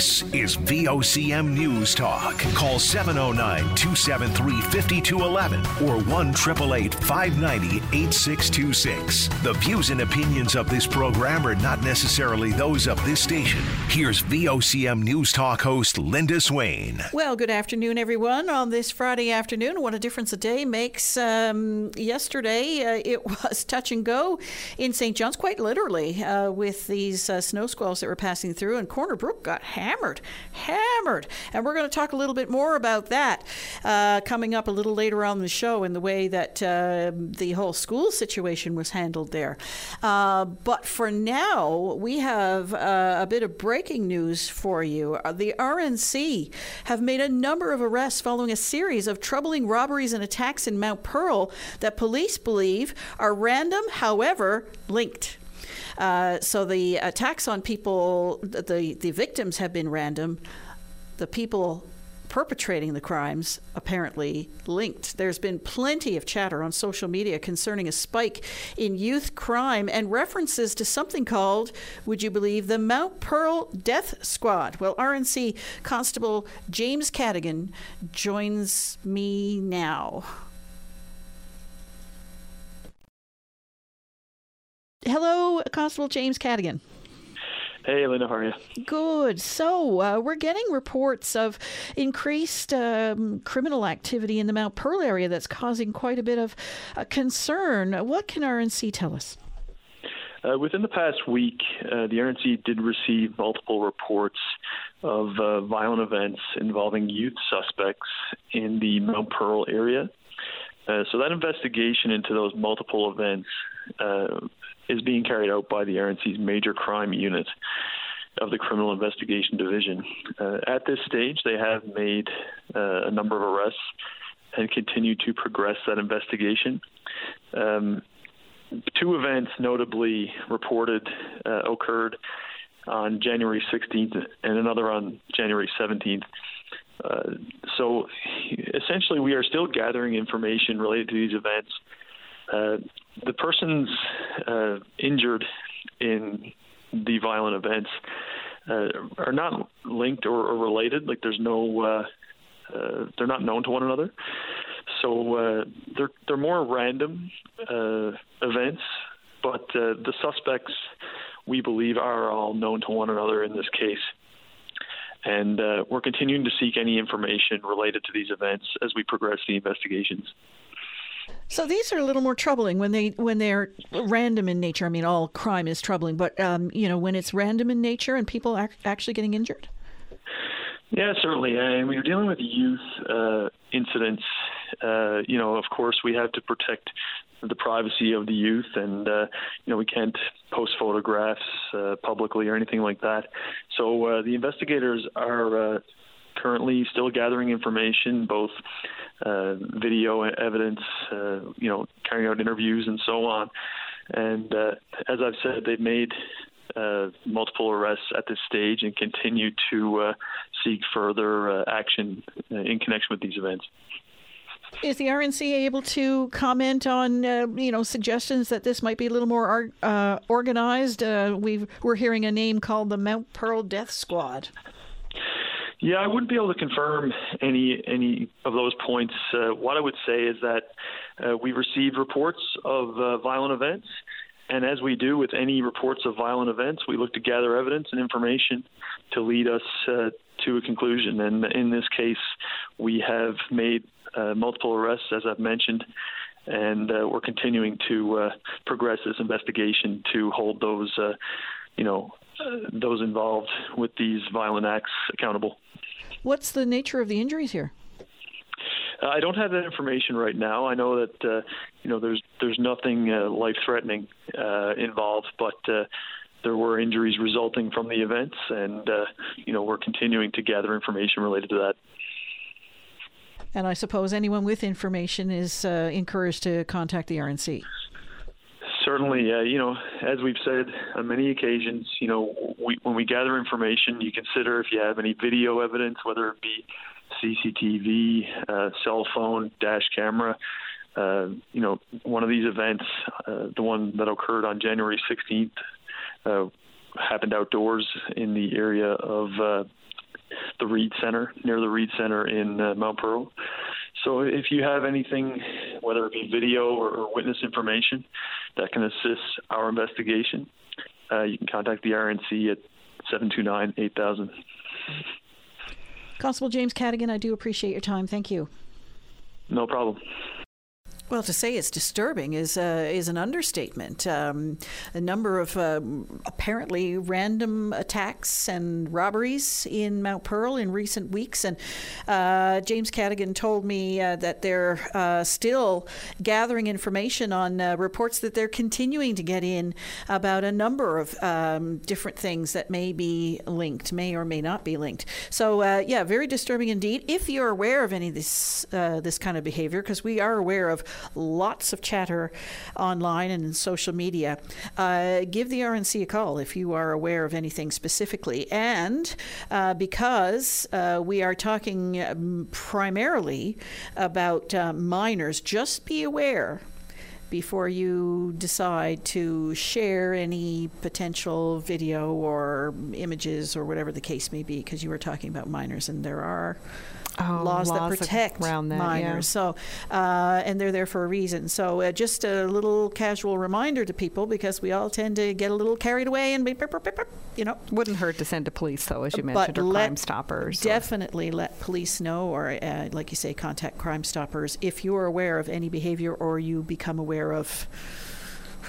This is VOCM News Talk. Call 709 273 5211 or 1 888 590 8626. The views and opinions of this program are not necessarily those of this station. Here's VOCM News Talk host Linda Swain. Well, good afternoon, everyone. On this Friday afternoon, what a difference a day makes. Um, yesterday, uh, it was touch and go in St. John's, quite literally, uh, with these uh, snow squalls that were passing through, and Corner Brook got hammered, hammered. And we're going to talk a little bit more about that uh, coming up a little later on the show in the way that uh, the whole school situation was handled there. Uh, but for now, we have uh, a bit of breaking news for you. Uh, the RNC have made a number of arrests following a series of troubling robberies and attacks in Mount Pearl that police believe are random, however, linked. Uh, so the attacks on people, the the victims have been random. The people perpetrating the crimes apparently linked. There's been plenty of chatter on social media concerning a spike in youth crime and references to something called, would you believe, the Mount Pearl Death Squad. Well, RNC Constable James Cadigan joins me now. Hello, Constable James Cadigan. Hey, Linda, how are you? Good. So, uh, we're getting reports of increased um, criminal activity in the Mount Pearl area that's causing quite a bit of uh, concern. What can RNC tell us? Uh, within the past week, uh, the RNC did receive multiple reports of uh, violent events involving youth suspects in the Mount Pearl area. Uh, so, that investigation into those multiple events is being carried out by the RNC's major crime unit of the Criminal Investigation Division. Uh, at this stage, they have made uh, a number of arrests and continue to progress that investigation. Um, two events notably reported uh, occurred on January 16th and another on January 17th. Uh, so essentially, we are still gathering information related to these events. Uh, the persons uh, injured in the violent events uh, are not linked or, or, related. Like there's no, uh, uh they're not known to one another. So uh, they're they're more random uh, events, but the suspects we believe are all known to one another in this case. And we're continuing to seek any information related to these events as we progress the investigations. So these are a little more troubling when they when they're random in nature. I mean, all crime is troubling, but um, you know when it's random in nature and people are actually getting injured. Yeah, certainly. And you're dealing with youth uh, incidents, uh, you know, of course, we have to protect the privacy of the youth, and uh, you know, we can't post photographs uh, publicly or anything like that. So uh, the investigators are uh, currently still gathering information, both uh, video evidence, uh, you know, carrying out interviews and so on. And uh, as I've said, they've made uh, multiple arrests at this stage and continue to uh, seek further action in connection with these events. Is the RNC able to comment on, uh, you know, suggestions that this might be a little more uh, organized? Uh, we are hearing a name called the Mount Pearl Death Squad. Yeah, I wouldn't be able to confirm any any of those points. Uh, what I would say is that uh, we received reports of uh, violent events, and as we do with any reports of violent events, we look to gather evidence and information to lead us uh, to a conclusion. And in this case, we have made uh, multiple arrests, as I've mentioned, and uh, we're continuing to progress this investigation to hold those, you know, those involved with these violent acts accountable. What's the nature of the injuries here? Uh, I don't have that information right now. I know that uh, you know there's there's nothing uh, life threatening uh, involved, but uh, there were injuries resulting from the events, and uh, you know we're continuing to gather information related to that. And I suppose anyone with information is encouraged to contact the RNC certainly, uh, you know, as we've said on many occasions, you know, we, when we gather information, you consider if you have any video evidence, whether it be CCTV, uh, cell phone, dash camera. Uh, you know, one of these events, uh, the one that occurred on January 16th, uh, happened outdoors in the area of uh, the Reid Center, near the Reid Center in Mount Pearl. So if you have anything, whether it be video or, or witness information that can assist our investigation, uh, you can contact the RNC at 729 8000. Constable James Cadigan, I do appreciate your time. Thank you. No problem. Well, to say it's disturbing is uh, is an understatement. Um, a number of uh, apparently random attacks and robberies in Mount Pearl in recent weeks, and uh, James Cadigan told me uh, that they're uh, still gathering information on uh, reports that they're continuing to get in about a number of um, different things that may be linked, may or may not be linked. So, yeah, very disturbing indeed. If you're aware of any of this this kind of behavior, because we are aware of lots of chatter online and in social media. Uh, give the RNC a call if you are aware of anything specifically. And uh, because uh, we are talking um, primarily about uh, minors, just be aware before you decide to share any potential video or images or whatever the case may be, because you were talking about minors, and there are oh, laws, laws, that protect that, minors. Yeah. So, uh, and they're there for a reason. So, uh, just a little casual reminder to people because we all tend to get a little carried away and be, you know. Wouldn't hurt to send to police, though, as you mentioned, or Crime Stoppers. Definitely or. let police know, or uh, like you say, contact Crime Stoppers if you are aware of any behavior or you become aware of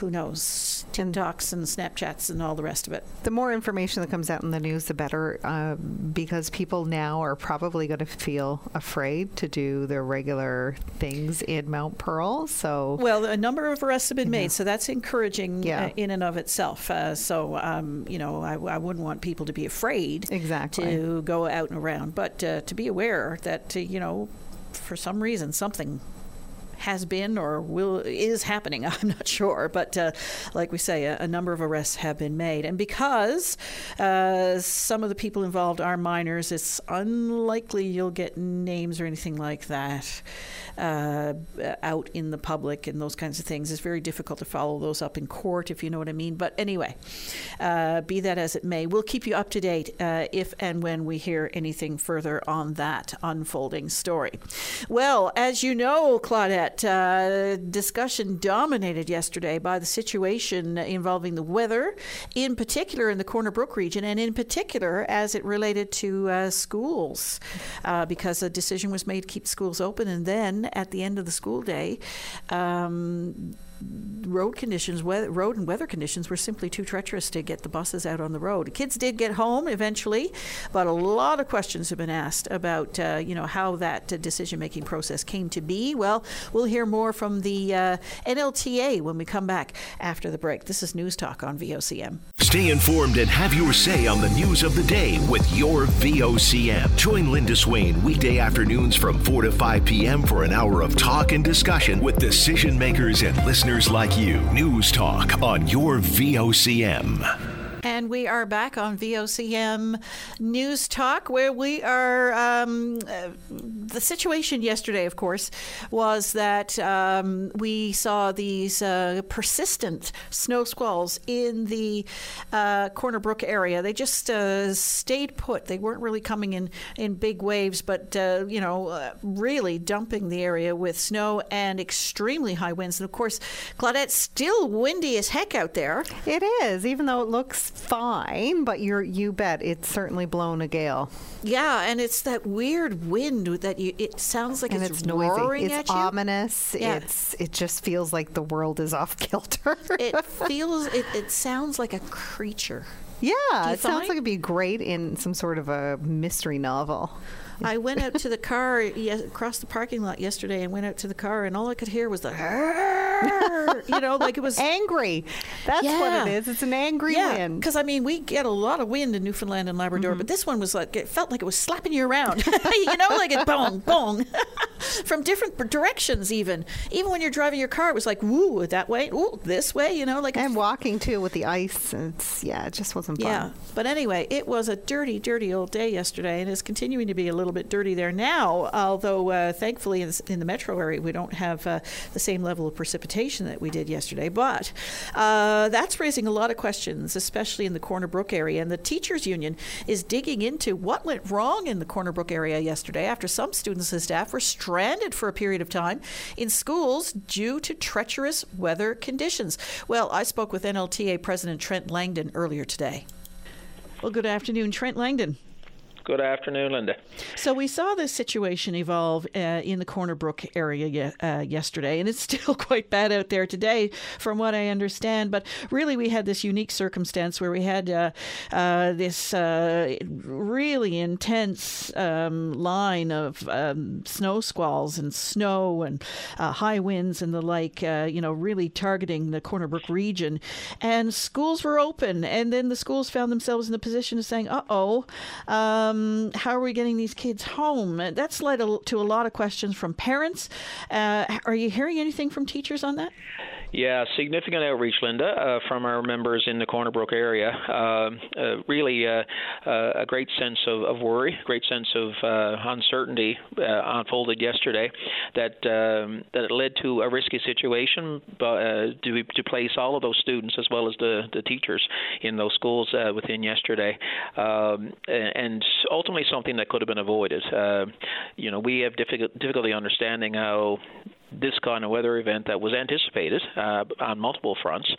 who knows, TikToks and Snapchats and all the rest of it. The more information that comes out in the news, the better, uh, because people now are probably going to feel afraid to do their regular things in Mount Pearl. So, well, a number of arrests have been made, so that's encouraging yeah. uh, in and of itself. Uh, so, um, you know, I, I, wouldn't want people to be afraid exactly to go out and around, but uh, to be aware that uh, you know, for some reason, something has been or will is happening. I'm not sure, but uh, like we say, a, a, number of arrests have been made, and because uh, some of the people involved are minors, it's unlikely you'll get names or anything like that uh, out in the public and those kinds of things. It's very difficult to follow those up in court, if you know what I mean. But anyway, uh, be that as it may, we'll keep you up to date uh, if and when we hear anything further on that unfolding story. Well, as you know, Claudette, uh, discussion dominated yesterday by the situation involving the weather, in particular in the Corner Brook region, and in particular as it related to uh, schools, uh, because a decision was made to keep schools open, and then at the end of the school day, um, road conditions, weather, road and weather conditions were simply too treacherous to get the buses out on the road. Kids did get home eventually, but a lot of questions have been asked about, uh, you know, how that uh, decision-making process came to be. Well, we'll hear more from the uh, NLTA when we come back after the break. This is News Talk on VOCM. Stay informed and have your say on the news of the day with your VOCM. Join Linda Swain weekday afternoons from 4 to 5 p.m. for an hour of talk and discussion with decision makers and listeners listeners like you. News Talk on your VOCM. And we are back on VOCM News Talk, where we are. Um, the situation yesterday, of course, was that um, we saw these uh, persistent snow squalls in the uh, Corner Brook area. They just uh, stayed put. They weren't really coming in, in big waves, but, uh, you know, uh, really dumping the area with snow and extremely high winds. And, of course, Claudette, still windy as heck out there. It is, even though it looks fine, but you're you bet it's certainly blown a gale. Yeah, and it's that weird wind that you. It sounds like and it's, it's noisy. It's ominous. Yeah. It's it just feels like the world is off kilter. it feels. It, it sounds like a creature. Yeah, it sounds like it'd be great in some sort of a mystery novel. I went out to the car yes, across the parking lot yesterday and went out to the car, and all I could hear was the, you know, like it was angry. That's yeah. what it is. It's an angry yeah, wind. Because I mean, we get a lot of wind in Newfoundland and Labrador, mm-hmm. but this one was like it felt like it was slapping you around. you know, like it bong bong from different directions. Even even when you're driving your car, it was like woo that way, ooh this way. You know, like and walking too with the ice. And it's yeah, it just wasn't fun. Yeah, but anyway, it was a dirty, dirty old day yesterday, and it's continuing to be a little little bit dirty there now, although uh, thankfully in, in, the metro area we don't have uh, the same level of precipitation that we did yesterday. But uh, that's raising a lot of questions, especially in the Corner Brook area. And the teachers union is digging into what went wrong in the Corner Brook area yesterday after some students and staff were stranded for a period of time in schools due to treacherous weather conditions. Well, I spoke with NLTA President Trent Langdon earlier today. Well, good afternoon, Trent Langdon. Good afternoon, Linda. So we saw this situation evolve uh, in the Corner Brook area ye- uh, yesterday, and it's still quite bad out there today, from what I understand. But really, we had this unique circumstance where we had uh, uh this uh, really intense um, line of um, snow squalls and snow and uh, high winds and the like. you know, really targeting the Corner Brook region, and schools were open, and then the schools found themselves in the position of saying, "Uh oh." Um, how are we getting these kids home? That's led to a lot of questions from parents. Uh, are you hearing anything from teachers on that? Yeah, significant outreach, Linda, uh, from our members in the Corner Brook area. Uh, uh, really, uh, uh, a great sense of, of, worry, great sense of uh, uncertainty unfolded yesterday that um, that led to a risky situation to to place all of those students as well as the, the teachers in those schools within yesterday, um, and ultimately something that could have been avoided. you know, we have difficulty understanding how this kind of weather event that was anticipated uh, on multiple fronts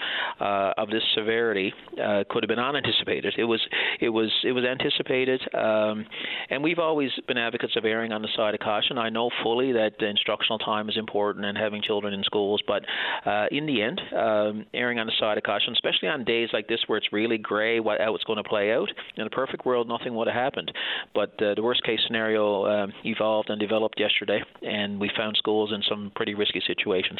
uh, of this severity uh, could have been unanticipated. It was it was it was anticipated, um, and we've always been advocates of erring on the side of caution. I know fully that instructional time is important and having children in schools, but uh, in the end, um, erring on the side of caution, especially on days like this where it's really gray what, how it's going to play out. In a perfect world, nothing would have happened, but uh, the worst case scenario um, evolved and developed yesterday, and we found schools in some pretty risky situations.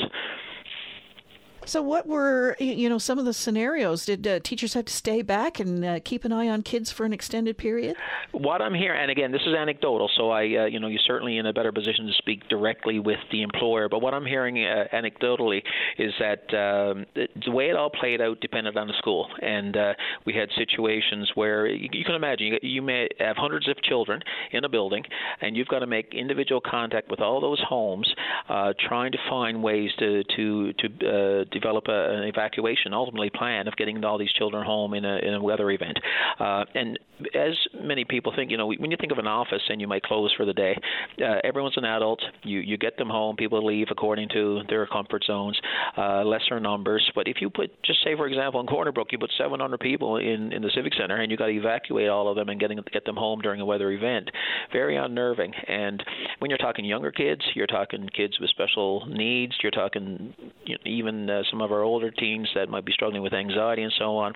So, what were you know some of the scenarios? Did uh, teachers have to stay back and uh, keep an eye on kids for an extended period? What I'm hearing, and again, this is anecdotal, so I, uh, you know, you're certainly in a better position to speak directly with the employer. But what I'm hearing uh, anecdotally is that um, the way it all played out depended on the school, and uh, we had situations where you, you can imagine you, may have hundreds of children in a building, and you've got to make individual contact with all those homes, uh, trying to find ways to to to develop a, an evacuation ultimately plan of getting all these children home in a, in a weather event. Uh, and as many people think, you know, when you think of an office and you might close for the day, uh, everyone's an adult. You you get them home. People leave according to their comfort zones, uh, lesser numbers. But if you put, just say for example, in Corner Brook, you put 700 people in in the civic center, and you got to evacuate all of them and getting get them home during a weather event. Very unnerving. And when you're talking younger kids, you're talking kids with special needs. You're talking you know, even uh, some of our older teens that might be struggling with anxiety and so on.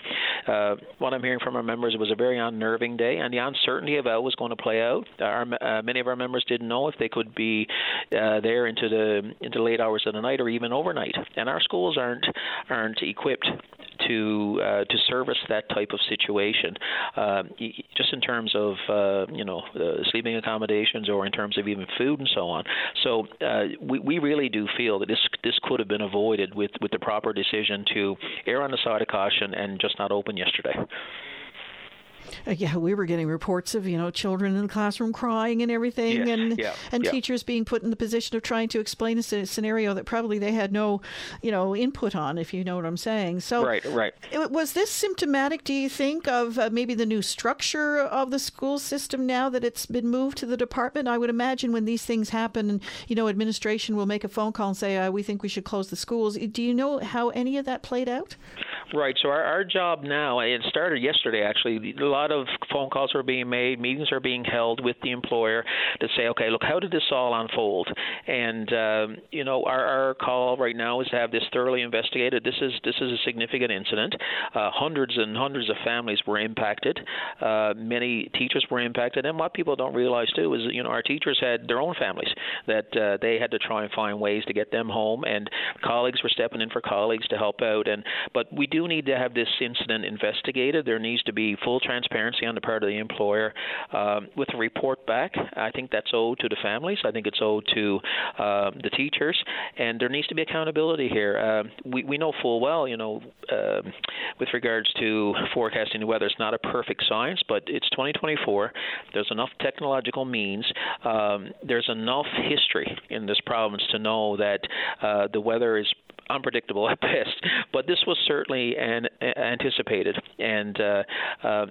Uh, what I'm hearing from our members it was a very unnerving day, and the uncertainty of how it was going to play out. Our, uh, many of our members didn't know if they could be uh, there into the into late hours of the night or even overnight. And our schools aren't aren't equipped to uh, to service that type of situation, uh, just in terms of uh, you know uh, sleeping accommodations or in terms of even food and so on. So uh, we we really do feel that this this could have been avoided with with the proper decision to err on the side of caution and just not open yesterday. Uh, yeah, we were getting reports of you know children in the classroom crying and everything, and yeah, and yeah. teachers being put in the position of trying to explain a scenario that probably they had no, you know, input on, if you know what I'm saying. So right, right. Was this symptomatic? Do you think of uh, maybe the new structure of the school system now that it's been moved to the department? I would imagine when these things happen, you know, administration will make a phone call and say, uh, "We think we should close the schools." Do you know how any of that played out? Right. So our, our job now, it started yesterday actually. A lot of phone calls are being made, meetings are being held with the employer to say, okay, look, how did this all unfold? And um, you know, our, our call right now is to have this thoroughly investigated. This is this is a significant incident. Uh, hundreds and hundreds of families were impacted. Uh, many teachers were impacted, and what people don't realize too is, you know, our teachers had their own families that uh, they had to try and find ways to get them home, and colleagues were stepping in for colleagues to help out. And but we do need to have this incident investigated. There needs to be full transparency on the part of the employer um, with a report back. I think that's owed to the families. I think it's owed to uh, the teachers, and there needs to be accountability here. Uh, we we know full well, you know, uh, with regards to forecasting the weather, it's not a perfect science, but it's 2024. There's enough technological means. Um, there's enough history in this province to know that uh, the weather is unpredictable at best. But this was certainly an, anticipated, and uh, uh,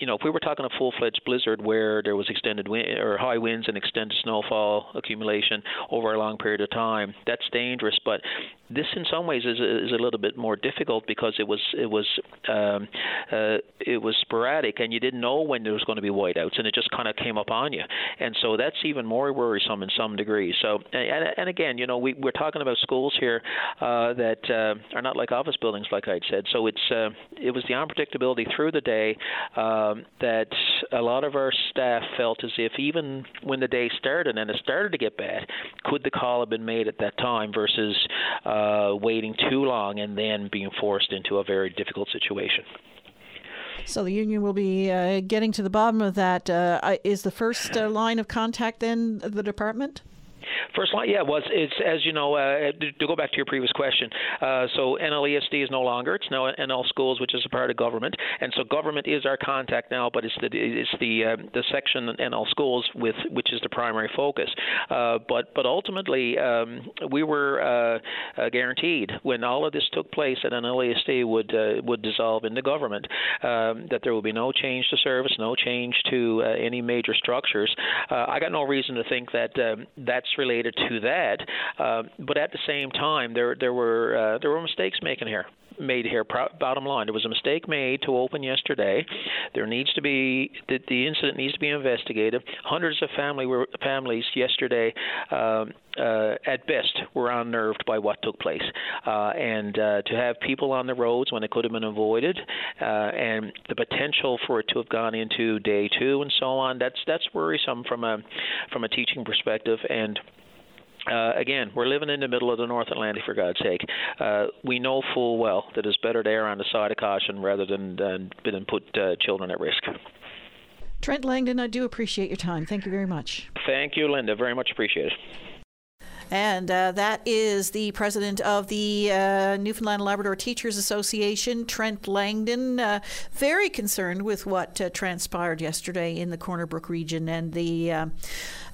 you know, if we were talking a full-fledged blizzard where there was extended wind or high winds and extended snowfall accumulation over a long period of time, that's dangerous. But this, in some ways, is is a little bit more difficult because it was it was um, uh, it was sporadic, and you didn't know when there was going to be whiteouts, and it just kind of came upon you. And so that's even more worrisome in some degree. So, and, and again, you know, we, we're talking about schools here uh, that uh, are not like office buildings, like I'd said. So it's uh, it was the unpredictability through the day um, that a lot of our staff felt as if even when the day started and it started to get bad, could the call have been made at that time versus uh, waiting too long and then being forced into a very difficult situation. So the union will be uh, getting to the bottom of that. Uh, is the first uh, line of contact then the department? First line, yeah, was it's as you know uh, to go back to your previous question. Uh, so NLESD is no longer; it's now NL Schools, which is a part of government, and so government is our contact now. But it's the it's the uh, the section NL Schools with which is the primary focus. Uh, but but ultimately, um, we were uh, uh, guaranteed when all of this took place that NLESD would would dissolve into government, um, that there would be no change to service, no change to any major structures. I got no reason to think that um, that's related to that. Uh, but at the same time, there there were uh, there were mistakes making here made here. Bottom line, there was a mistake made to open yesterday. There needs to be the, the incident needs to be investigated. Hundreds of family were, families yesterday. Um, uh, at best, were unnerved by what took place, uh, and uh, to have people on the roads when it could have been avoided, uh, and the potential for it to have gone into day two and so on. That's that's worrisome from a from a teaching perspective, and uh, again, we're living in the middle of the North Atlantic, for God's sake. Uh, we know full well that it's better to err on the side of caution rather than, than, than put uh, children at risk. Trent Langdon, I do appreciate your time. Thank you very much. Thank you, Linda. Very much appreciated. And uh, that is the president of the uh, Newfoundland and Labrador Teachers Association, Trent Langdon, uh, very concerned with what uh, transpired yesterday in the Corner Brook region and the uh,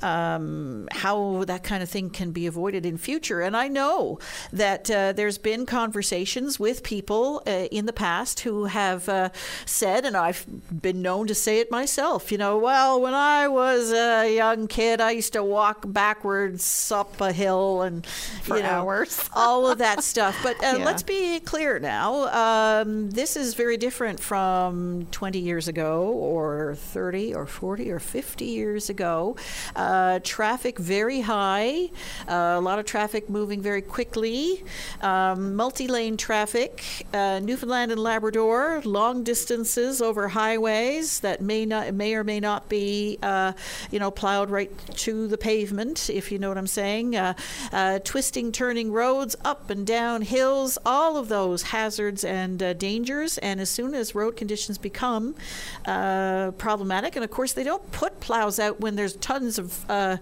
um, how that kind of thing can be avoided in future. And I know that uh, there's been conversations with people uh, in the past who have said, and I've been known to say it myself, you know, well, when I was a young kid, I used to walk backwards up a hill and for you know, hours, all of that stuff. But uh, yeah. let's be clear now. Um, this is very different from 20 years ago, or 30, or 40, or 50 years ago. Uh, traffic very high, uh, a lot of traffic moving very quickly, um, multi lane traffic, uh, Newfoundland and Labrador, long distances over highways that may not may or may not be uh, you know plowed right to the pavement, if you know what I'm saying. Uh, uh, twisting, turning roads, up and down hills, all of those hazards and dangers. And as soon as road conditions become problematic, and of course they don't put plows out when there's tons of uh,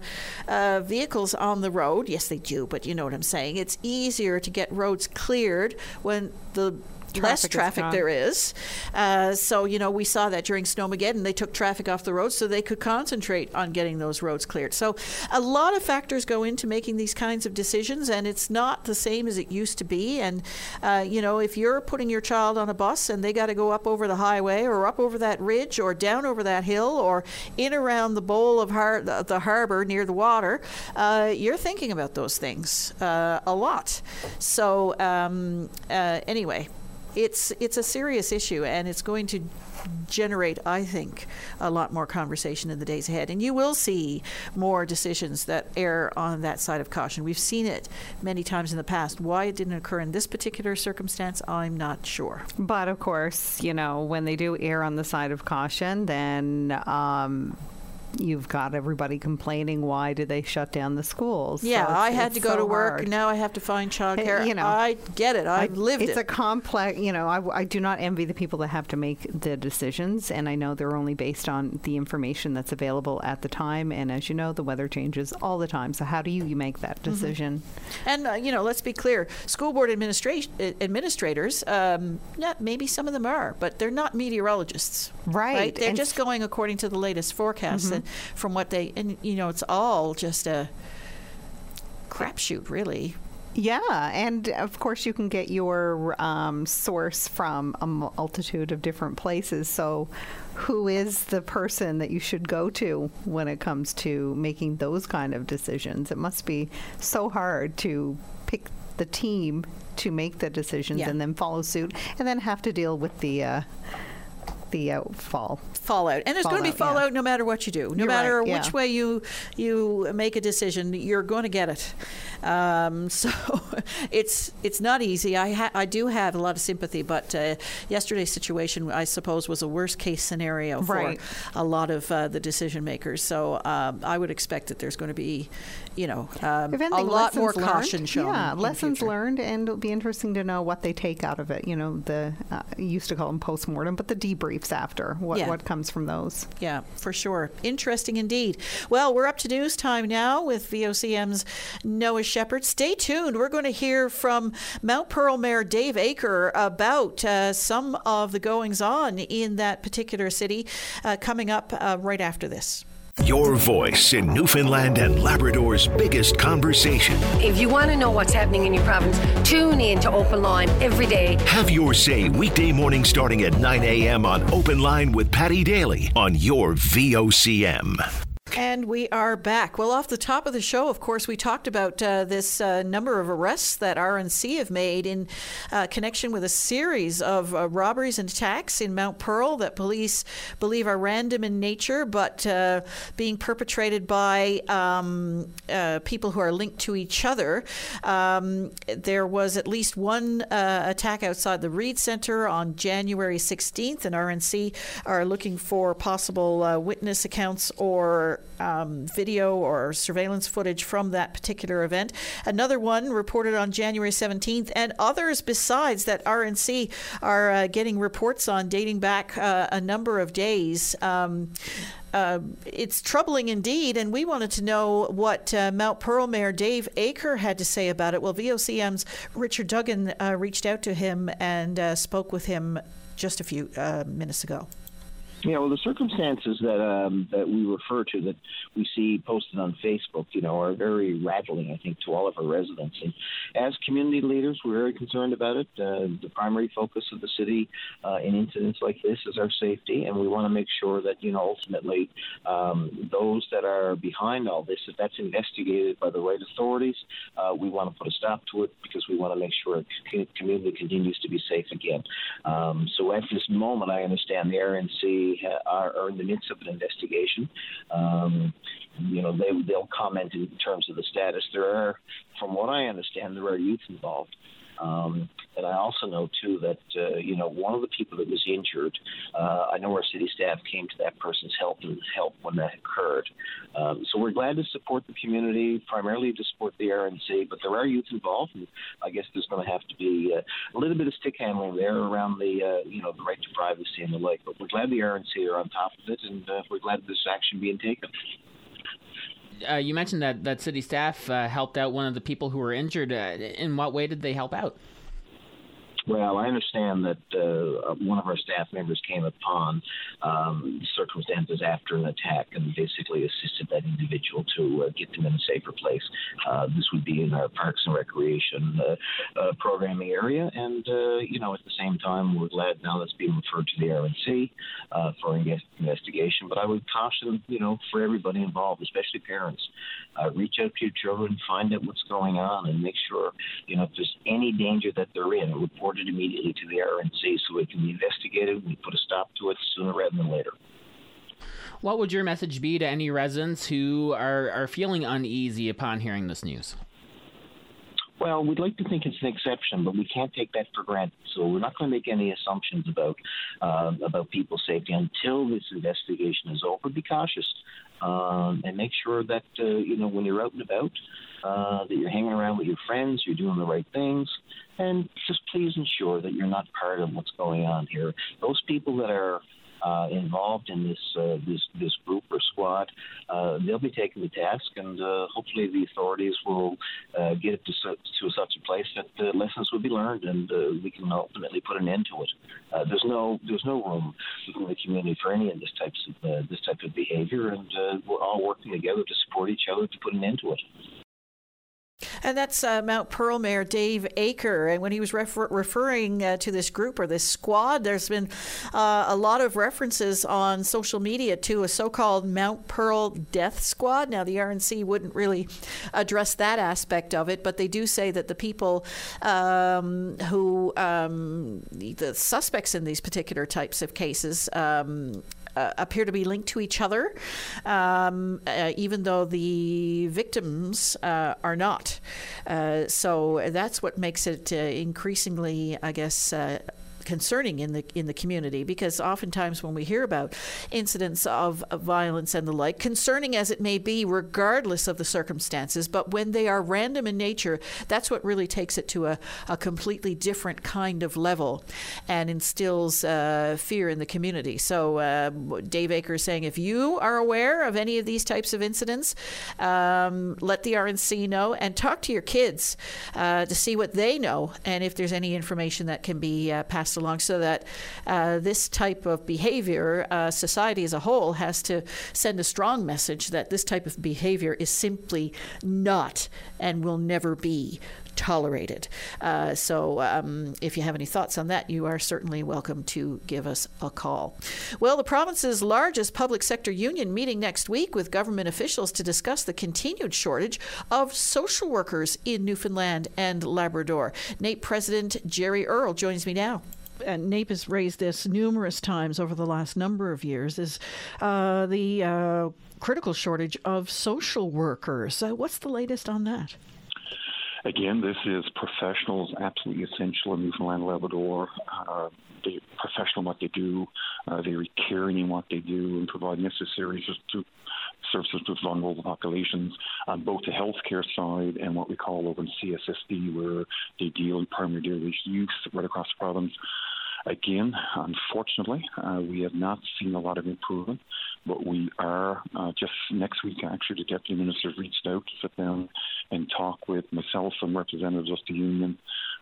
uh, vehicles on the road. Yes, they do, but you know what I'm saying. It's easier to get roads cleared when the less traffic there is. Uh, so, you know, we saw that during Snowmageddon. They took traffic off the roads so they could concentrate on getting those roads cleared. So, a lot of factors go into making these kinds of decisions, and it's not the same as it used to be. And, uh, you know, if you're putting your child on a bus and they got to go up over the highway or up over that ridge or down over that hill or in around the bowl of har- the harbor near the water, uh, you're thinking about those things uh, a lot. So, um, uh, anyway, it's it's a serious issue, and it's going to generate, I think, a lot more conversation in the days ahead. And you will see more decisions that err on that side of caution. We've seen it many times in the past. Why it didn't occur in this particular circumstance, I'm not sure. But of course, you know, when they do err on the side of caution, then. Um, you've got everybody complaining. Why did they shut down the schools? Yeah, So I had to go so to work. hard. Now I have to find childcare. you know, I get it. I've I- lived it's it. a complex, you know, I, I do not envy the people that have to make the decisions, and I know they're only based on the information that's available at the time. And as you know, the weather changes all the time. So how do you, you make that Mm-hmm. decision? And uh, you know, let's be clear: school board administration uh, administrators, um, maybe some of them are, but they're not meteorologists, Right, They're and just Mm-hmm. going according to the latest forecasts from what they, and you know, it's all just a crapshoot, really. Yeah, and of course you can get your um, source from a multitude of different places. So, who is the person that you should go to when it comes to making those kind of decisions? It must be so hard to pick the team to make the decisions Yeah. and then follow suit, and then have to deal with the uh, the outfall. fallout and there's going to be Fallout, yeah. no matter what you do no You're matter right, yeah. which way you you make a decision you're going to get it um, so it's it's not easy I ha- I do have a lot of sympathy but uh, yesterday's situation I suppose was a worst case scenario for Right. a lot of uh, the decision makers so um, I would expect that there's going to be you know um, If a lot more lessons caution shown Yeah, lessons learned, and it'll be interesting to know what they take out of it. You know, the uh, used to call them postmortem, but the debriefs after what Yeah. what comes from those. Yeah, for sure. Interesting indeed. Well, we're up to news time now with VOCM's Noah Shepard. Stay tuned. We're going to hear from Mount Pearl Mayor Dave Aker about uh, some of the goings on in that particular city uh, coming up uh, right after this. Your voice in Newfoundland and Labrador's biggest conversation. If you want to know what's happening in your province, tune in to Open Line every day. Have your say weekday morning starting at 9 a.m. on Open Line with Paddy Daly on your VOCM. And we are back. Well, off the top of the show, of course, we talked about uh, this uh, number of arrests that RNC have made in uh, connection with a series of uh, robberies and attacks in Mount Pearl that police believe are random in nature, but uh, being perpetrated by um, uh, people who are linked to each other. Um, there was at least one attack outside the Reid Center on January 16th, and RNC are looking for possible witness accounts or um, video or surveillance footage from that particular event. Another one reported on January 17th, and others besides that RNC are uh, getting reports on dating back uh, a number of days. Um, uh, it's troubling indeed, and we wanted to know what uh, Mount Pearl Mayor Dave Aker had to say about it. Well, VOCM's Richard Duggan uh, reached out to him and uh, spoke with him just a few uh, minutes ago. Yeah, well, the circumstances that um, that we refer to that we see posted on Facebook, you know, are very rattling. I think to all of our residents, and as community leaders, we're very concerned about it. Uh, the primary focus of the city uh, in incidents like this is our safety, and we want to make sure that you know ultimately um, those that are behind all this, if that's investigated by the right authorities, uh, we want to put a stop to it because we want to make sure the community continues to be safe again. Um, so at this moment, I understand the RNC are, are in the midst of an investigation. Um, you know, they, they'll comment in terms of the status. There are, from what I understand, there are youth involved. Um, and I also know too that uh, you know one of the people that was injured. Uh, I know our city staff came to that person's help and help when that occurred. Um, so we're glad to support the community, primarily to support the RNC. But there are youth involved, and I guess there's going to have to be uh, a little bit of stick handling there around the uh, you know the right to privacy and the like. But we're glad the RNC are on top of it, and uh, we're glad this action being taken. Uh, you mentioned that that city staff uh, helped out one of the people who were injured. Uh, in what way did they help out? Well, I understand that uh, one of our staff members came upon um, circumstances after an attack and basically assisted that individual to uh, get them in a safer place. Uh, this would be in our Parks and Recreation uh, uh, programming area, and uh, you know, at the same time, we're glad now that's being referred to the RNC for inve- investigation. But I would caution, you know, for everybody involved, especially parents, reach out to your children, find out what's going on, and make sure, you know, if there's any danger that they're in, report it immediately to the RNC so it can be investigated. We put a stop to it sooner rather than later. What would your message be to any residents who are, are feeling uneasy upon hearing this news? Well, we'd like to think it's an exception, but we can't take that for granted. So we're not going to make any assumptions about uh, about people's safety until this investigation is over. Be cautious. Um, and make sure that uh, you know when you're out and about uh, that you're hanging around with your friends, you're doing the right things, and just please ensure that you're not part of what's going on here. Those people that are uh, involved in this uh, this this group or squad, uh, they'll be taken to task, and uh, hopefully the authorities will uh, get it to, to such a place that the lessons will be learned, and uh, we can ultimately put an end to it. there's no there's no room within the community for any of this types of this type of behavior, and we're all working together to support each other to put an end to it. And that's uh, Mount Pearl Mayor Dave Aker. And when he was refer- referring uh, to this group or this squad, there's been uh, a lot of references on social media to a so called Mount Pearl Death Squad. Now, the RNC wouldn't really address that aspect of it, but they do say that the people um, who, um, the suspects in these particular types of cases, um, uh, appear to be linked to each other, um, uh, even though the victims uh, are not. Uh, so that's what makes it uh, increasingly, I guess concerning in the in the community because oftentimes when we hear about incidents of, violence and the like, concerning as it may be, regardless of the circumstances, but when they are random in nature, that's what really takes it to a, a completely different kind of level and instills uh, fear in the community. So uh, Dave Aker is saying if you are aware of any of these types of incidents, um, let the RNC know and talk to your kids uh, to see what they know and if there's any information that can be uh, passed along so that uh, this type of behavior, uh, society as a whole, has to send a strong message that this type of behavior is simply not and will never be tolerated. Uh, so, um, if you have any thoughts on that, you are certainly welcome to give us a call. Well, the province's largest public sector union meeting next week with government officials to discuss the continued shortage of social workers in Newfoundland and Labrador. NAPE President Jerry Earle joins me now and NAPE has raised this numerous times over the last number of years, is uh, the uh, critical shortage of social workers. Uh, what's the latest on that? Again, this is professionals absolutely essential in Newfoundland Labrador. Uh, they're professional in what they do. Uh, they're caring in what they do and provide necessary services to vulnerable populations on both the healthcare side and what we call over in CSSD, where they deal in primary care youth right across the province. Again, unfortunately, uh, we have not seen a lot of improvement, but we are uh, just next week. Actually, the deputy minister reached out to sit down and talk with myself and representatives of the union.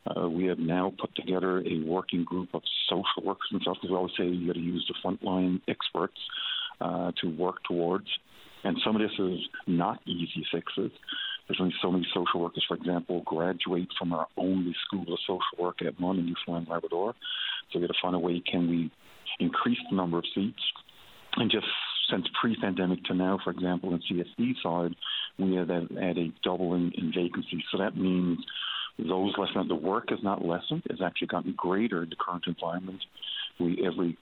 Uh, we have now put together a working group of social workers and stuff. Because we always say you got to use the frontline experts uh, to work towards. And some of this is not easy fixes. There's only so many social workers, for example, graduate from our only school of social work at MUN in Newfoundland Labrador. So we got to find a way can we increase the number of seats and just since pre-pandemic to now, for example, in CSD side, we have had a doubling in vacancies. So that means those lessened, the work is not lessened, it's actually gotten greater in the current environment. We every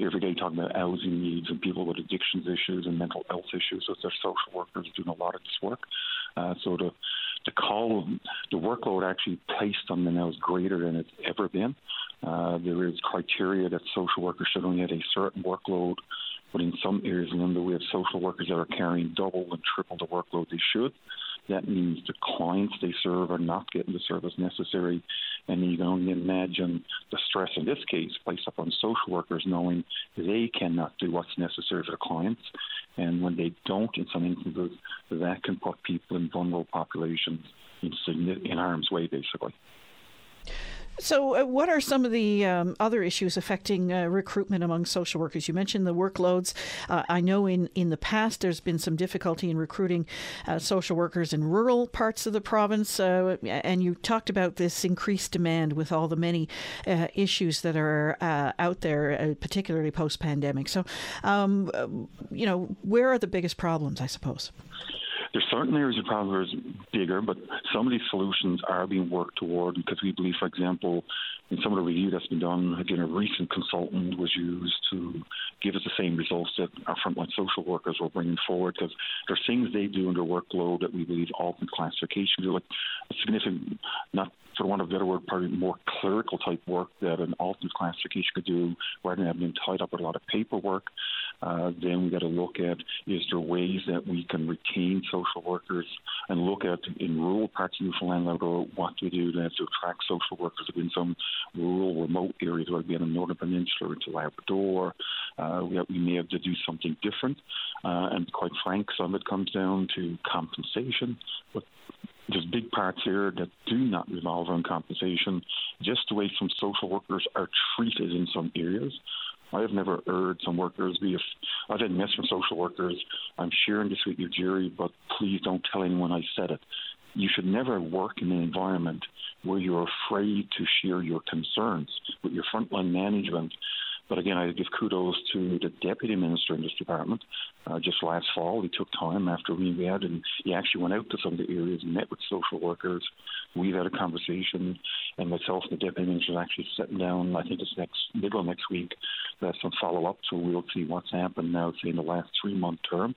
every day talking about housing needs and people with addictions issues and mental health issues. So there's social workers doing a lot of this work. Uh, so the call, the workload actually placed on them now is greater than it's ever been. Uh, there is criteria that social workers should only have a certain workload, but in some areas in Limbo, we have social workers that are carrying double and triple the workload they should. That means the clients they serve are not getting the service necessary. And you can only imagine the stress in this case placed upon social workers knowing they cannot do what's necessary for the clients. And when they don't, in some instances, that can put people in vulnerable populations in, in harm's way, basically. So, uh, what are some of the um, other issues affecting uh, recruitment among social workers? You mentioned the workloads. Uh, I know in, in the past there's been some difficulty in recruiting uh, social workers in rural parts of the province, uh, and you talked about this increased demand with all the many uh, issues that are out there, particularly post pandemic. So, um, you know, where are the biggest problems, I suppose? There's certain areas of problem are bigger, but some of these solutions are being worked toward because we believe, for example, in some of the review that's been done, again, a recent consultant was used to give us the same results that our frontline social workers were bringing forward because there's things they do in their workload that we believe alternate classification do, like a significant, not for want of a better word, probably more clerical type work that an alternate classification could do rather than being tied up with a lot of paperwork. Uh, then we got to look at is there ways that we can retain social workers and look at in rural parts of Newfoundland Labrador what we do to, to attract social workers in some rural remote areas, whether it be in the Northern Peninsula into Labrador. Uh, we, we may have to do something different. Uh, and quite frank, some of it comes down to compensation. But there's big parts here that do not revolve around compensation, just the way some social workers are treated in some areas. I have never heard some workers be. I've had mess from social workers. I'm sharing this with you, Jerry, but please don't tell anyone I said it. You should never work in an environment where you're afraid to share your concerns with your frontline management but again, I give kudos to the deputy minister in this department. Uh, just last fall, he took time after we had, and he actually went out to some of the areas met with social workers. We've had a conversation, and myself and the deputy minister actually sitting down. I think it's next middle of next week. There's some follow up, so we'll see what's happened now, say in the last three month term,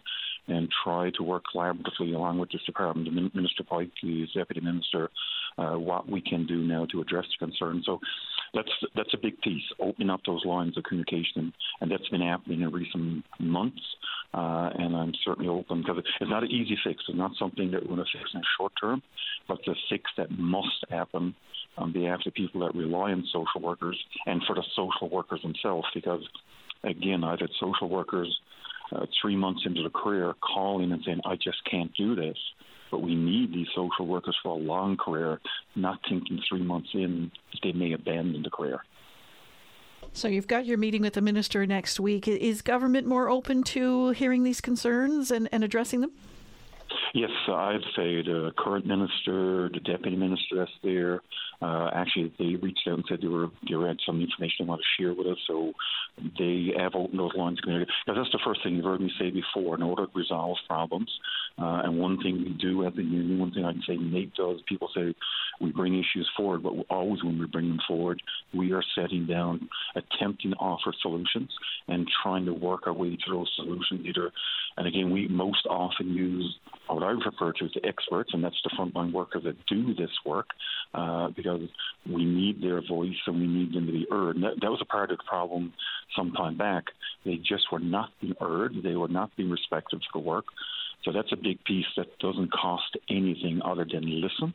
and try to work collaboratively along with this department, the Minister Pike, the deputy minister, uh, what we can do now to address the concern. So that's that's a big piece, opening up those lines of communication, and that's been happening in recent months. Uh, and I'm certainly open because it's not an easy fix. It's not something that we're going to fix in the short term, but the fix that must happen on behalf of people that rely on social workers and for the social workers themselves. Because again, I've had social workers uh, three months into the career calling and saying, "I just can't do this." But we need these social workers for a long career, not thinking three months in they may abandon the career. So you've got your meeting with the minister next week. Is government more open to hearing these concerns and, and addressing them? Yes, I'd say the current minister, the deputy minister that's there, uh, actually they reached out and said they were they had some information they want to share with us. So they have opened those lines of community. Because that's the first thing you've heard me say before. In order to resolve problems, uh, and one thing we do at the union, one thing I can say Nate does. People say we bring issues forward, but always when we bring them forward, we are setting down, attempting to offer solutions, and trying to work our way to those solutions. Either, and again, we most often use what I refer to as the experts, and that's the frontline workers that do this work, uh, because we need their voice and we need them to be heard. That, that was a part of the problem some time back. They just were not being heard. They were not being respected for work. So that's a big piece that doesn't cost anything other than listen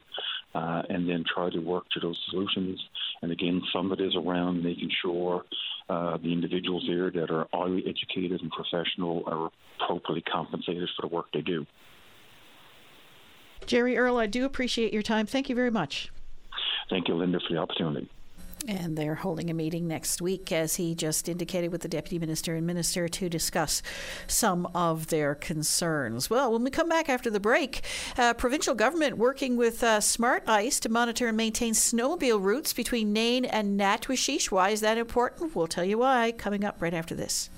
uh, and then try to work to those solutions. And again, some of it is around making sure uh, the individuals there that are highly educated and professional are appropriately compensated for the work they do. Jerry Earle, I do appreciate your time. Thank you very much. Thank you, Linda, for the opportunity. And they're holding a meeting next week, as he just indicated, with the deputy minister and minister to discuss some of their concerns. Well, when we come back after the break, uh, provincial government working with uh, Smart Ice to monitor and maintain snowmobile routes between Nain and Natuashish. Why is that important? We'll tell you why coming up right after this.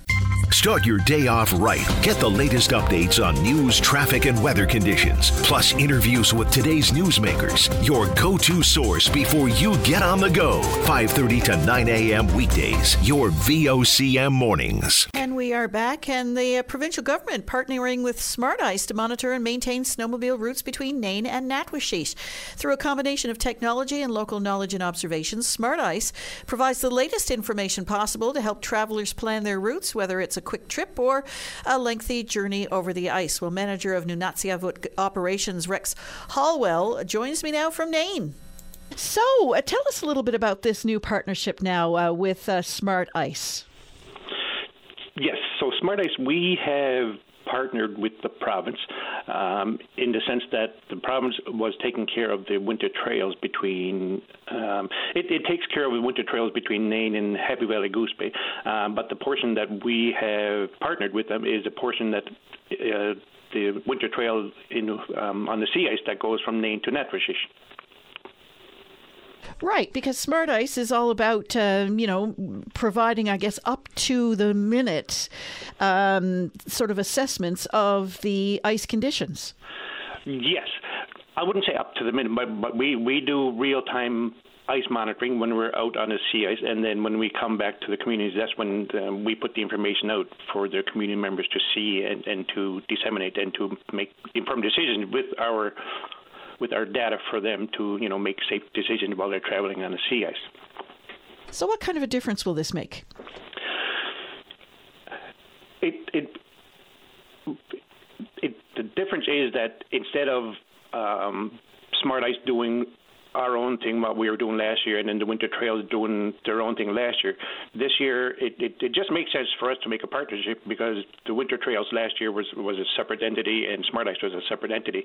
Start your day off right. Get the latest updates on news, traffic, and weather conditions, plus interviews with today's newsmakers. Your go-to source before you get on the go. 5:30 to 9 a.m. weekdays. Your VOCM mornings. And we are back, and the uh, provincial government partnering with Smart Ice to monitor and maintain snowmobile routes between Nain and Natuashish. Through a combination of technology and local knowledge and observations, Smart Ice provides the latest information possible to help travelers plan their routes, whether it's a quick trip or a lengthy journey over the ice. Well, manager of Nunatsiavut operations, Rex Holwell, joins me now from Nain. So, uh, tell us a little bit about this new partnership now uh, with uh, Smart Ice. Yes, so Smart Ice, we have partnered with the province um, in the sense that the province was taking care of the winter trails between. Um, it, it, takes care of the winter trails between Nain and Happy Valley Goose Bay, um, but the portion that we have partnered with them is a portion that. Uh, the winter trail in um, on the sea ice that goes from Nain to Natuashish. Right, because Smart Ice is all about, uh, you know, providing, I guess, up to the minute um, sort of assessments of the ice conditions. Yes. I wouldn't say up to the minute, but, but we, we do real time ice monitoring when we're out on the sea ice, and then when we come back to the communities, that's when um, we put the information out for the community members to see and, and to disseminate and to make informed decisions with our with our data for them to you know make safe decisions while they're traveling on the sea ice. So, what kind of a difference will this make? it it it the difference is that instead of um, Smart Ice doing our own thing what we were doing last year, and then the Winter Trails doing their own thing last year. This year, it, it, it just makes sense for us to make a partnership because the Winter Trails last year was was a separate entity, and Smart Ice was a separate entity,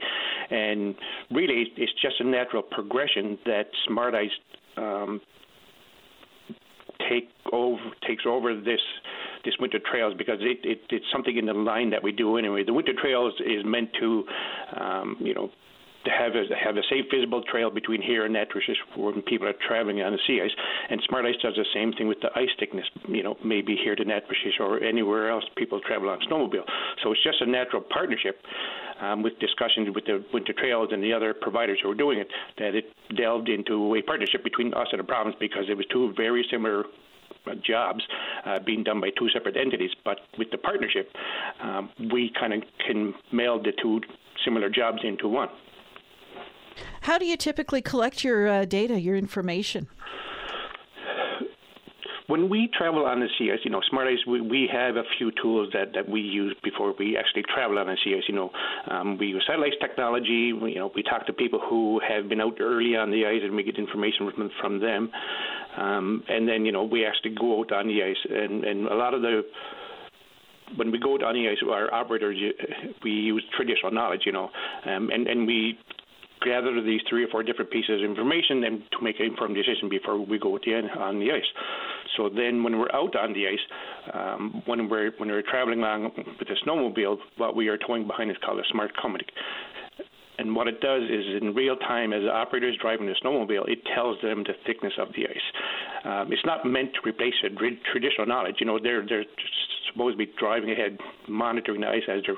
and really, it's just a natural progression that Smart Ice um, take over takes over this this winter trails because it, it it's something in the line that we do anyway. The winter trails is meant to um, you know to have a have a safe, visible trail between here and that, which is when people are traveling on the sea ice. And Smart Ice does the same thing with the ice thickness. You know, maybe here to Natuashish or anywhere else people travel on snowmobile. So it's just a natural partnership um, with discussions with the Winter Trails and the other providers who are doing it that it delved into a partnership between us and the province because it was two very similar uh, jobs uh, being done by two separate entities. But with the partnership, um, we kind of can meld the two similar jobs into one. How do you typically collect your uh, data, your information? When we travel on the sea ice, you know, Smart Ice, we, we have a few tools that, that we use before we actually travel on the sea ice. You know, um, we use satellite technology. We, you know, we talk to people who have been out early on the ice, and we get information from from them. Um, and then, you know, we actually go out on the ice, and and a lot of the when we go out on the ice, our operators, we use traditional knowledge, you know, um, and and we gather these three or four different pieces of information and to make an informed decision before we go the, on the ice. So then, when we're out on the ice, um, when we're when we're traveling along with the snowmobile, what we are towing behind is called a smart communic. And what it does is, in real time, as the operator is driving the snowmobile, it tells them the thickness of the ice. Um, it's not meant to replace a traditional knowledge. You know, they're they're supposed to be driving ahead, monitoring the ice as they're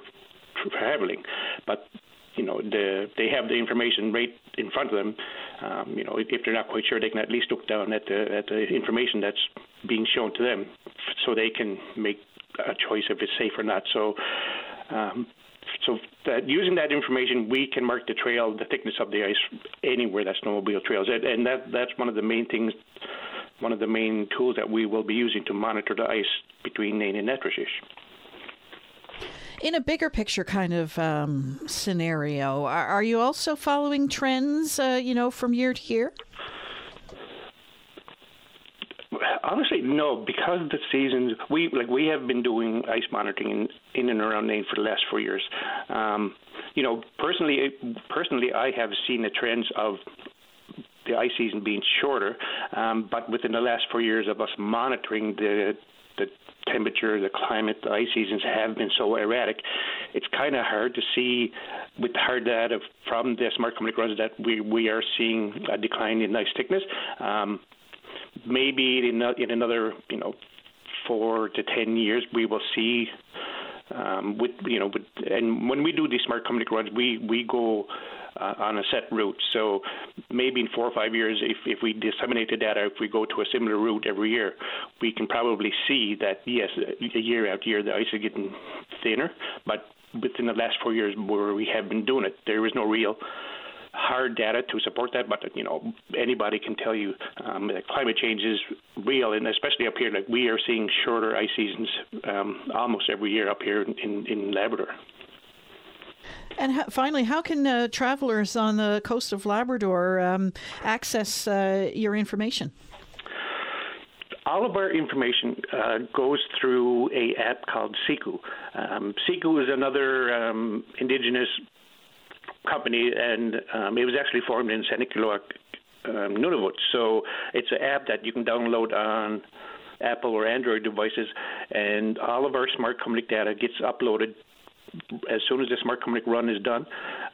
traveling, but you know the, they have the information right in front of them. Um, you know, if they're not quite sure, they can at least look down at the at the information that's being shown to them, so they can make a choice if it's safe or not. So. Um, so that using that information, we can mark the trail, the thickness of the ice anywhere that snowmobile trails, and, that that's one of the main things, one of the main tools that we will be using to monitor the ice between Nain and Natuashish in a bigger picture kind of um, scenario, are, are, you also following trends, uh, you know, from year to year? Honestly, no, because the seasons we like we have been doing ice monitoring in, in and around Nain for the last four years. Um, you know, personally, personally, I have seen the trends of the ice season being shorter, um, but within the last four years of us monitoring the the temperature, the climate, the ice seasons have been so erratic, it's kind of hard to see with hard data from the SmartQAMUTIK runs that we, we are seeing a decline in ice thickness. Um, maybe in, in another, you know, four to ten years, we will see um, with you know, with, and when we do these SmartQAMUTIK runs, we we go uh, on a set route. So maybe in four or five years, if, if we disseminate the data, if we go to a similar route every year, we can probably see that, yes, year after year, the ice is getting thinner. But within the last four years where we have been doing it, there is no real hard data to support that, but you know anybody can tell you um, that climate change is real, and especially up here, like we are seeing shorter ice seasons um, almost every year up here in, in Labrador. And finally, how can uh, travelers on the coast of Labrador um, access uh, your information? all of our information uh, goes through a app called SIKU. Um, SIKU is another um, indigenous company, and um, it was actually formed in Sanikiluaq, um, Nunavut. So it's an app that you can download on Apple or Android devices, and all of our SmartQAMUTIK data gets uploaded as soon as the SmartQAMUTIK run is done,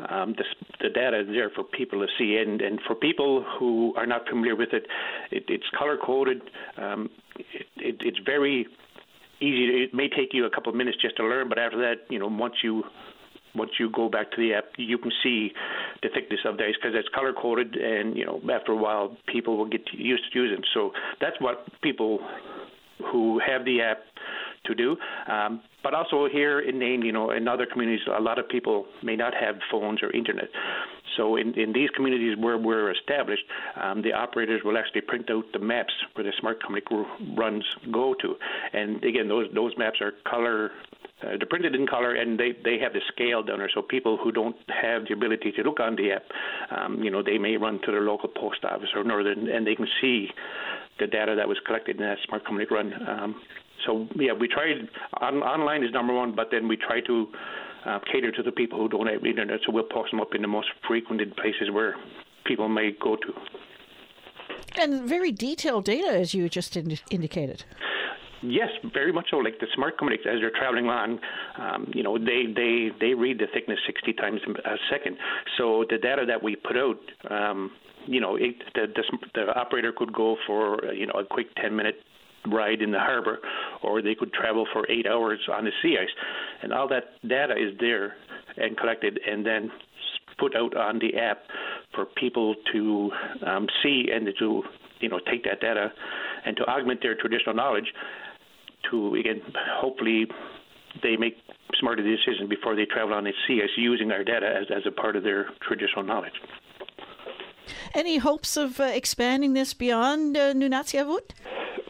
um, the, data is there for people to see. And, and for people who are not familiar with it, it it's color coded. Um, it, it, it's very easy. It may take you a couple of minutes just to learn, but after that, you know, once you once you go back to the app, you can see the thickness of the ice because it's color coded, and you know after a while people will get used to using. So that's what people who have the app to do. Um, but also here in Nain, you know, in other communities, a lot of people may not have phones or internet. So in, in these communities where we're established, um, the operators will actually print out the maps where the SmartQAMUTIK runs go to. And again, those those maps are color uh, they're printed in color and they, they have the scale down there. So people who don't have the ability to look on the app, um, you know, they may run to their local post office or northern and they can see the data that was collected in that SmartQAMUTIK run. Um, so yeah, we tried on, online is number one, but then we try to uh, cater to the people who don't have internet. So we'll post them up in the most frequented places where people may go to. And very detailed data, as you just ind- indicated. Yes, very much so. Like the SmartQAMUTIKs, as they're traveling on, um, you know, they, they, they read the thickness 60 times a second. So the data that we put out, um, you know, it, the, the, the operator could go for, you know, a quick 10 minute ride in the harbor, or they could travel for eight hours on the sea ice. And all that data is there and collected and then put out on the app for people to um, see and to you know take that data and to augment their traditional knowledge to again hopefully they make smarter decisions before they travel on the sea ice using our data as, as a part of their traditional knowledge. Any hopes of uh, expanding this beyond uh, Nunatsiavut?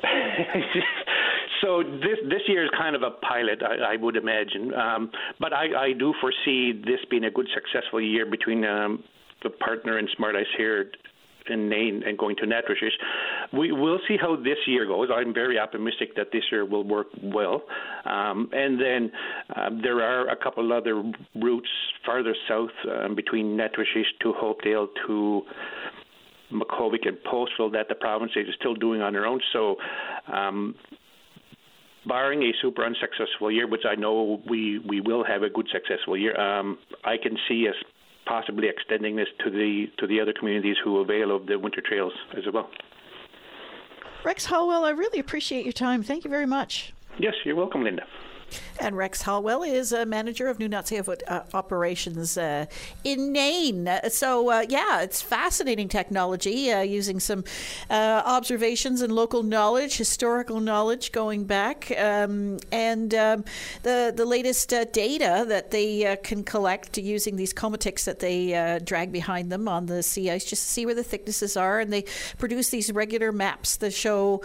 so this this year is kind of a pilot, I, I would imagine. Um, but I, I do foresee this being a good, successful year between um, the partner and Smart Ice here in Nain and going to Natuashish. We will see how this year goes. I'm very optimistic that this year will work well. Um, and then um, there are a couple other routes farther south um, between Natuashish to Hopedale to Makkovik and Postville that the province is still doing on their own. So, um, barring a super unsuccessful year, which I know we, we will have a good successful year, um, I can see us possibly extending this to the to the other communities who avail of the winter trails as well. Rex Holwell, I really appreciate your time. Thank you very much. Yes, you're welcome, Linda. And Rex Holwell is a manager of New Nunatsiavut uh, operations uh, in Nain. Uh, so, uh, yeah, it's fascinating technology uh, using some uh, observations and local knowledge, historical knowledge going back, um, and um, the, the latest data that they can collect using these qamutiks that they drag behind them on the sea ice just to see where the thicknesses are. And they produce these regular maps that show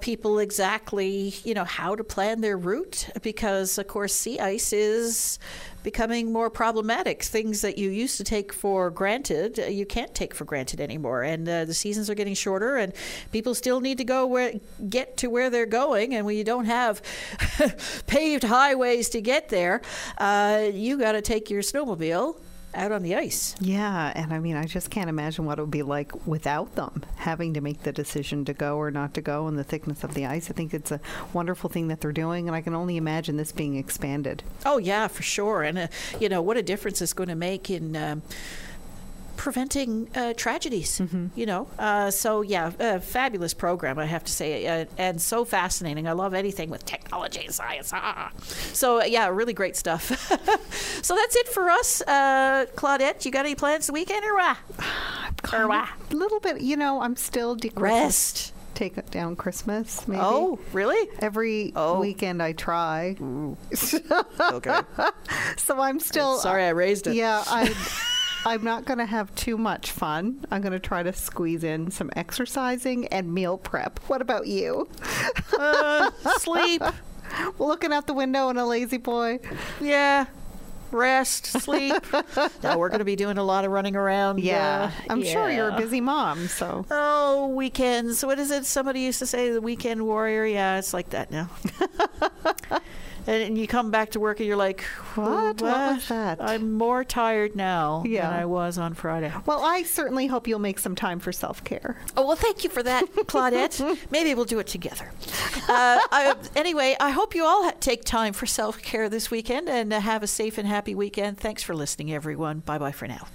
people exactly, you know, how to plan their route because of course, sea ice is becoming more problematic. Things that you used to take for granted, uh, you can't take for granted anymore. And uh, the seasons are getting shorter, and people still need to go where get to where they're going. And when you don't have paved highways to get there, uh, you got to take your snowmobile out on the ice. Yeah, and I mean, I just can't imagine what it would be like without them having to make the decision to go or not to go and the thickness of the ice. I think it's a wonderful thing that they're doing, and I can only imagine this being expanded. Oh, yeah, for sure. And, uh, you know, what a difference it's going to make in. Um, preventing uh, tragedies. Mm-hmm. You know, uh, so yeah, a fabulous program, I have to say, uh, and so fascinating. I love anything with technology and science. Ah. So yeah, really great stuff. so that's it for us, uh, Claudette. You got any plans the weekend or what? or what? A little bit. You know, I'm still de- rest take down Christmas, maybe. Oh, really? Every oh. weekend I try. okay. so I'm still. Sorry, I raised it. Yeah, I. I'm not going to have too much fun. I'm going to try to squeeze in some exercising and meal prep. What about you? Uh, sleep. Looking out the window and a lazy boy. Yeah. Rest, sleep. no, we're going to be doing a lot of running around. Yeah, uh, I'm yeah. sure you're a busy mom. So oh, weekends. What is it? Somebody used to say the weekend warrior. Yeah, it's like that now. and you come back to work and you're like, what? What, what was that? I'm more tired now yeah. than I was on Friday. Well, I certainly hope you'll make some time for self care. Oh, well, thank you for that, Claudette. Maybe we'll do it together. Uh, I, anyway, I hope you all take time for self care this weekend and have a safe and happy weekend. Thanks for listening, everyone. Bye bye for now.